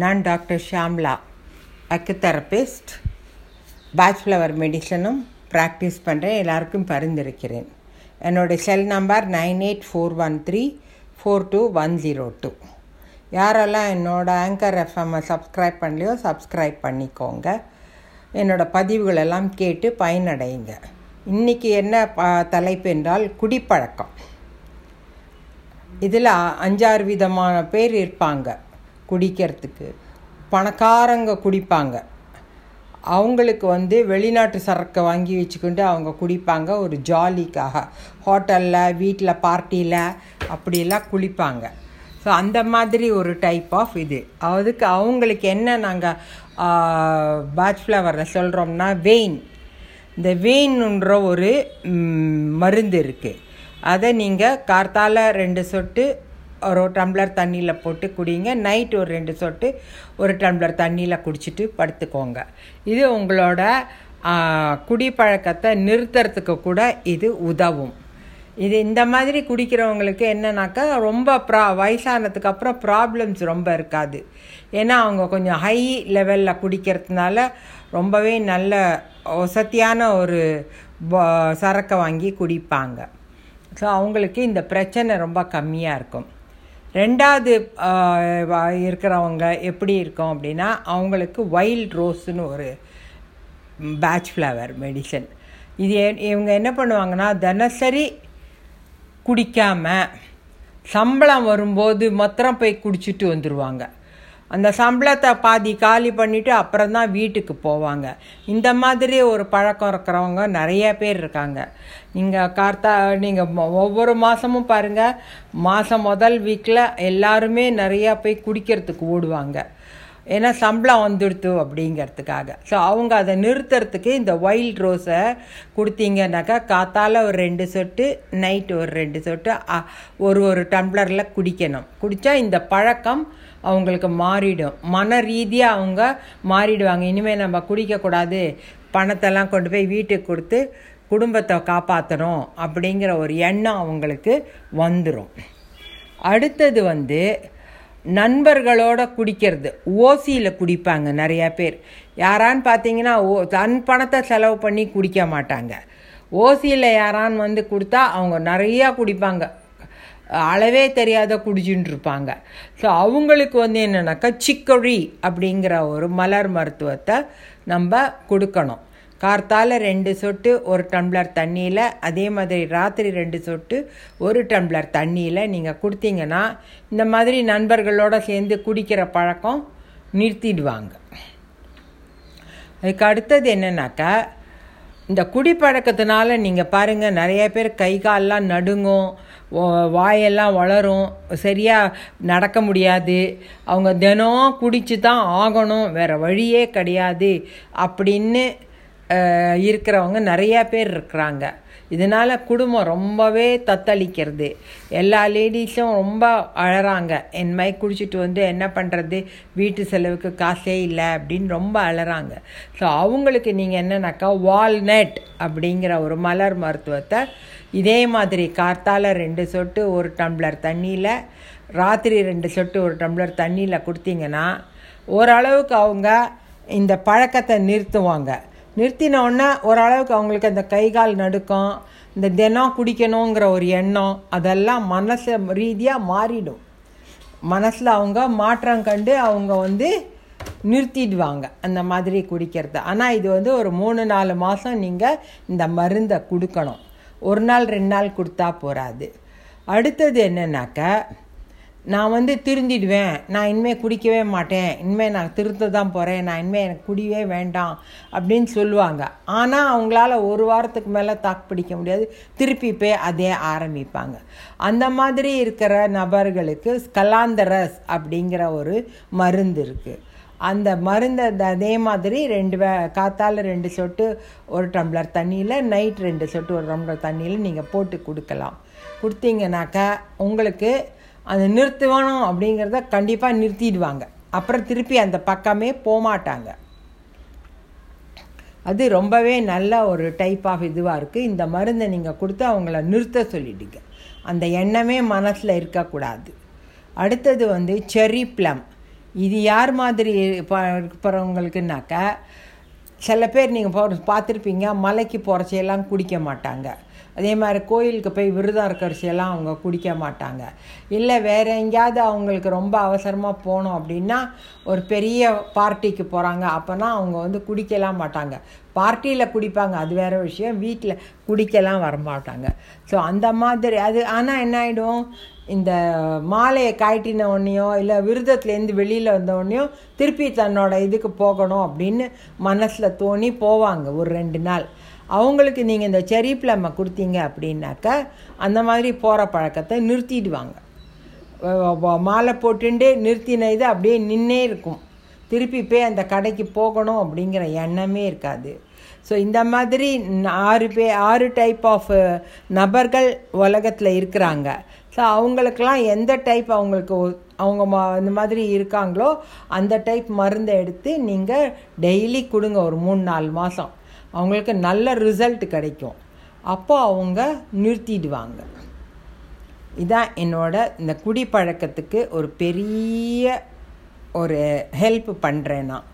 நான் doctor Shamla acutherapist பேச்சுலவர் மெடிசனும் practice பண்ணுறேன் எல்லாருக்கும் பரிந்துரைக்கிறேன். என்னோடய cell number nine eight four one three four two one zero two. யாரெல்லாம் என்னோடய ஆங்கர் எஃப்எம்மை சப்ஸ்கிரைப் பண்ணலையோ சப்ஸ்கிரைப் பண்ணிக்கோங்க. என்னோடய பதிவுகளெல்லாம் கேட்டு பயனடைங்க. இன்றைக்கி என்ன ப தலைப்பு என்றால் குடிப்பழக்கம். இதில் அஞ்சாறு விதமான பேர் இருப்பாங்க. குடிக்கிறதுக்கு. பணக்காரங்க குடிப்பாங்க. அவங்களுக்கு வந்து வெளிநாட்டு சரக்கை வாங்கி வச்சுக்கிட்டு அவங்க குடிப்பாங்க ஒரு ஜாலிக்காக. ஹோட்டலில் வீட்டில் பார்ட்டியில் அப்படிலாம் குளிப்பாங்க. ஸோ அந்த மாதிரி ஒரு டைப் ஆஃப் இது. அதுக்கு அவங்களுக்கு என்ன நாங்கள் பேட்ச் ஃப்ளவரில் சொல்கிறோம்னா வெயின் இந்த வெயின்ன்ற ஒரு மருந்து இருக்குது அதை நீங்கள் கார்த்தால ரெண்டு சொட்டு ஒரு டம்ளர் தண்ணியில் போட்டு குடிங்க. நைட் ஒரு ரெண்டு சொட்டு ஒரு டம்ளர் தண்ணியில் குடிச்சிட்டு படுத்துக்கோங்க. இது உங்களோட குடிப்பழக்கத்தை நிறுத்துறதுக்கு கூட இது உதவும். இது இந்த மாதிரி குடிக்கிறவங்களுக்கு என்னன்னாக்கா ரொம்ப ப்ரா வயசானதுக்கு அப்புறம் ப்ராப்ளம்ஸ் ரொம்ப இருக்காது. ஏன்னா அவங்க கொஞ்சம் ஹை லெவலில் குடிக்கிறதுனால ரொம்பவே நல்ல வசதியான ஒரு சரக்கை வாங்கி குடிப்பாங்க. ஸோ அவங்களுக்கு இந்த பிரச்சனை ரொம்ப கம்மியாக இருக்கும். ரெண்டாவது இருக்கிறவங்க எப்படி இருக்கும் அப்படின்னா அவங்களுக்கு வைல்ட் ரோஸ்னு ஒரு பேட்ச் ஃப்ளவர் மெடிசன் இது இவங்க என்ன பண்ணுவாங்கன்னா தினசரி குடிக்காமல் சம்பளம் வரும்போது மாத்திரம் போய் குடிச்சிட்டு வந்துடுவாங்க அந்த சம்பளத்தை பாதி காலி பண்ணிவிட்டு அப்புறம் தான் வீட்டுக்கு போவாங்க. இந்த மாதிரி ஒரு பழக்கம் இருக்கிறவங்க நிறைய பேர் இருக்காங்க. நீங்கள் கார்த்தா நீங்கள் ஒவ்வொரு மாதமும் பாருங்கள் மாதம் முதல் வீக்கில் எல்லாருமே நிறையா போய் குடிக்கிறதுக்கு ஓடுவாங்க. ஏன்னா சம்பளம் வந்துடுத்து அப்படிங்கிறதுக்காக. ஸோ அவங்க அதை நிறுத்துறதுக்கு இந்த வைல்ட் ரோஸை கொடுத்தீங்கன்னாக்கா காத்தால் ஒரு ரெண்டு சொட்டு நைட் ஒரு ரெண்டு சொட்டு ஒரு ஒரு டம்ளரில் குடிக்கணும். குடித்தா இந்த பழக்கம் அவங்களுக்கு மாறிடும். மன ரீதியாக அவங்க மாறிடுவாங்க. இனிமேல் நம்ம குடிக்கக்கூடாது. பணத்தெல்லாம் கொண்டு போய் வீட்டுக்கு கொடுத்து குடும்பத்தை காப்பாற்றணும் அப்படிங்கிற ஒரு எண்ணம் அவங்களுக்கு வந்துடும் அடுத்தது வந்து நண்பர்களோட குடிக்கிறது. ஓசியில் குடிப்பாங்க நிறையா பேர். யாரான்னு பார்த்தீங்கன்னா ஓ தன் பணத்தை செலவு பண்ணி குடிக்க மாட்டாங்க. ஓசியில் யாரான்னு வந்து கொடுத்தா அவங்க நிறையா குடிப்பாங்க. அளவே தெரியாத குடிச்சுட்டு இருப்பாங்க. ஸோ அவங்களுக்கு வந்து என்னென்னாக்கா சிக்கொழி அப்படிங்கிற ஒரு மலர் மருத்துவத்தை நம்ம கொடுக்கணும். கார்த்தால் ரெண்டு சொட்டு ஒரு டம்ளர் தண்ணியில் அதே மாதிரி ராத்திரி ரெண்டு சொட்டு ஒரு டம்ளர் தண்ணியில் நீங்கள் கொடுத்தீங்கன்னா இந்த மாதிரி நண்பர்களோடு சேர்ந்து குடிக்கிற பழக்கம் நிறுத்திடுவாங்க. அதுக்கு அடுத்தது என்னென்னாக்கா இந்த குடிப்பழக்கத்தினால நீங்கள் பாருங்கள் நிறைய பேர் கை கால்லாம் நடுங்கும் வாயெல்லாம் வளரும் சரியாக நடக்க முடியாது அவங்க தினம் குடிச்சு தான் ஆகணும் வேறு வழியே கிடையாது அப்படின்னு இருக்கிறவங்க நிறையா பேர் இருக்கிறாங்க. இதனால் குடும்பம் ரொம்பவே தத்தளிக்கிறது. எல்லா லேடிஸும் ரொம்ப அழறாங்க. என் மை குடிச்சிட்டு வந்து என்ன பண்ணுறது வீட்டு செலவுக்கு காசே இல்லை அப்படின்னு ரொம்ப அழறாங்க. ஸோ அவங்களுக்கு நீங்கள் என்னன்னாக்கா வால்நட் அப்படிங்கிற ஒரு மலர் மருத்துவத்தை இதே மாதிரி கார்த்தால் ரெண்டு சொட்டு ஒரு டம்ளர் தண்ணியில் ராத்திரி ரெண்டு சொட்டு ஒரு டம்ளர் தண்ணியில் கொடுத்தீங்கன்னா ஓரளவுக்கு அவங்க இந்த பழக்கத்தை நிறுத்துவாங்க. நிறுத்தினோடனே ஓரளவுக்கு அவங்களுக்கு அந்த கை கால் நடுக்கம் இந்த தினம் குடிக்கணுங்கிற ஒரு எண்ணம் அதெல்லாம் மனசு ரீதியாக மாறிடும். மனசில் அவங்க மாற்றம் கண்டு அவங்க வந்து நிறுத்திடுவாங்க அந்த மாதிரி குடிக்கிறத. ஆனால் இது வந்து ஒரு மூணு நாலு மாதம் நீங்கள் இந்த மருந்தை கொடுக்கணும். ஒரு நாள் ரெண்டு நாள் கொடுத்தா போகாது அடுத்தது என்னன்னாக்கா நான் வந்து திருந்திடுவேன். நான் இனிமேல் குடிக்கவே மாட்டேன். இனிமேல் நான் திருத்த தான் போகிறேன் நான் இனிமேல் எனக்கு குடியவே வேண்டாம் அப்படின்னு சொல்லுவாங்க. ஆனால் அவங்களால ஒரு வாரத்துக்கு மேலே தாக்கு பிடிக்க முடியாது. திருப்பி போய் அதே ஆரம்பிப்பாங்க. அந்த மாதிரி இருக்கிற நபர்களுக்கு ஸ்கலாந்தரஸ் அப்படிங்கிற ஒரு மருந்து இருக்குது அந்த மருந்தை அதே மாதிரி ரெண்டு வே காத்தால் ரெண்டு சொட்டு ஒரு டம்ளர் தண்ணியில் நைட் ரெண்டு சொட்டு ஒரு டம்ளர் தண்ணியில் நீங்கள் போட்டு கொடுக்கலாம். கொடுத்தீங்கனாக்கா உங்களுக்கு அதை நிறுத்துவணும் அப்படிங்கிறத கண்டிப்பாக நிறுத்திடுவாங்க. அப்புறம் திருப்பி அந்த பக்கமே போகமாட்டாங்க அது ரொம்பவே நல்ல ஒரு டைப் ஆஃப் இதுவாக இருக்குது இந்த மருந்தை நீங்கள் கொடுத்து அவங்கள நிறுத்த சொல்லிடுங்க அந்த எண்ணமே மனசில் இருக்கக்கூடாது. அடுத்தது வந்து செரி ப்ளம் இது யார் மாதிரி இருக்கிறவங்களுக்குனாக்கா சில பேர் நீங்கள் போ பார்த்துருப்பீங்க மலைக்கு போகிறச்சையெல்லாம் குடிக்க மாட்டாங்க. அதே மாதிரி கோயிலுக்கு போய் விரதம் இருக்கரிசியெல்லாம் அவங்க குடிக்க மாட்டாங்க. இல்லை வேறு எங்கேயாவது அவங்களுக்கு ரொம்ப அவசரமாக போகணும் அப்படின்னா ஒரு பெரிய பார்ட்டிக்கு போகிறாங்க அப்போனா அவங்க வந்து குடிக்கலாம் மாட்டாங்க. பார்ட்டியில் குடிப்பாங்க. அது வேறு விஷயம். வீட்டில் குடிக்கலாம் வரமாட்டாங்க. ஸோ அந்த மாதிரி அது ஆனால் என்ன ஆகிடும் இந்த மாலையை காட்டின உடனேயோ இல்லை விரதத்துலேருந்து வெளியில் வந்த உடனேயோ திருப்பி தன்னோட இதுக்கு போகணும் அப்படின்னு மனசில் தோணி போவாங்க. ஒரு ரெண்டு நாள். அவங்களுக்கு நீங்கள் இந்த செரி பிளம்மை கொடுத்தீங்க அப்படின்னாக்கா அந்த மாதிரி போகிற பழக்கத்தை நிறுத்திடுவாங்க. மாலை போட்டுண்டு நிறுத்தின இது அப்படியே நின்னே இருக்கும். திருப்பி போய் அந்த கடைக்கு போகணும் அப்படிங்கிற எண்ணமே இருக்காது. ஸோ இந்த மாதிரி ஆறு பே ஆறு டைப் ஆஃப் நபர்கள் உலகத்தில் இருக்கிறாங்க. ஸோ அவங்களுக்கெல்லாம் எந்த டைப் அவங்களுக்கு அவங்க மா இந்த மாதிரி இருக்காங்களோ அந்த டைப் மருந்தை எடுத்து நீங்கள் டெய்லி கொடுங்க ஒரு மூணு நாலு மாதம் அவங்களுக்கு நல்ல ரிசல்ட் கிடைக்கும். அப்போ அவங்க நிறுத்திடுவாங்க. இதான் என்னோட இந்த குடிப்பழக்கத்துக்கு ஒரு பெரிய ஒரு ஹெல்ப் பண்ணுறேன் நான்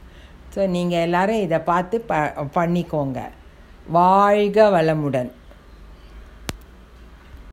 ஸோ நீங்கள் எல்லோரும் இதை பார்த்து ப பண்ணிக்கோங்க. வாழ்க வளமுடன்.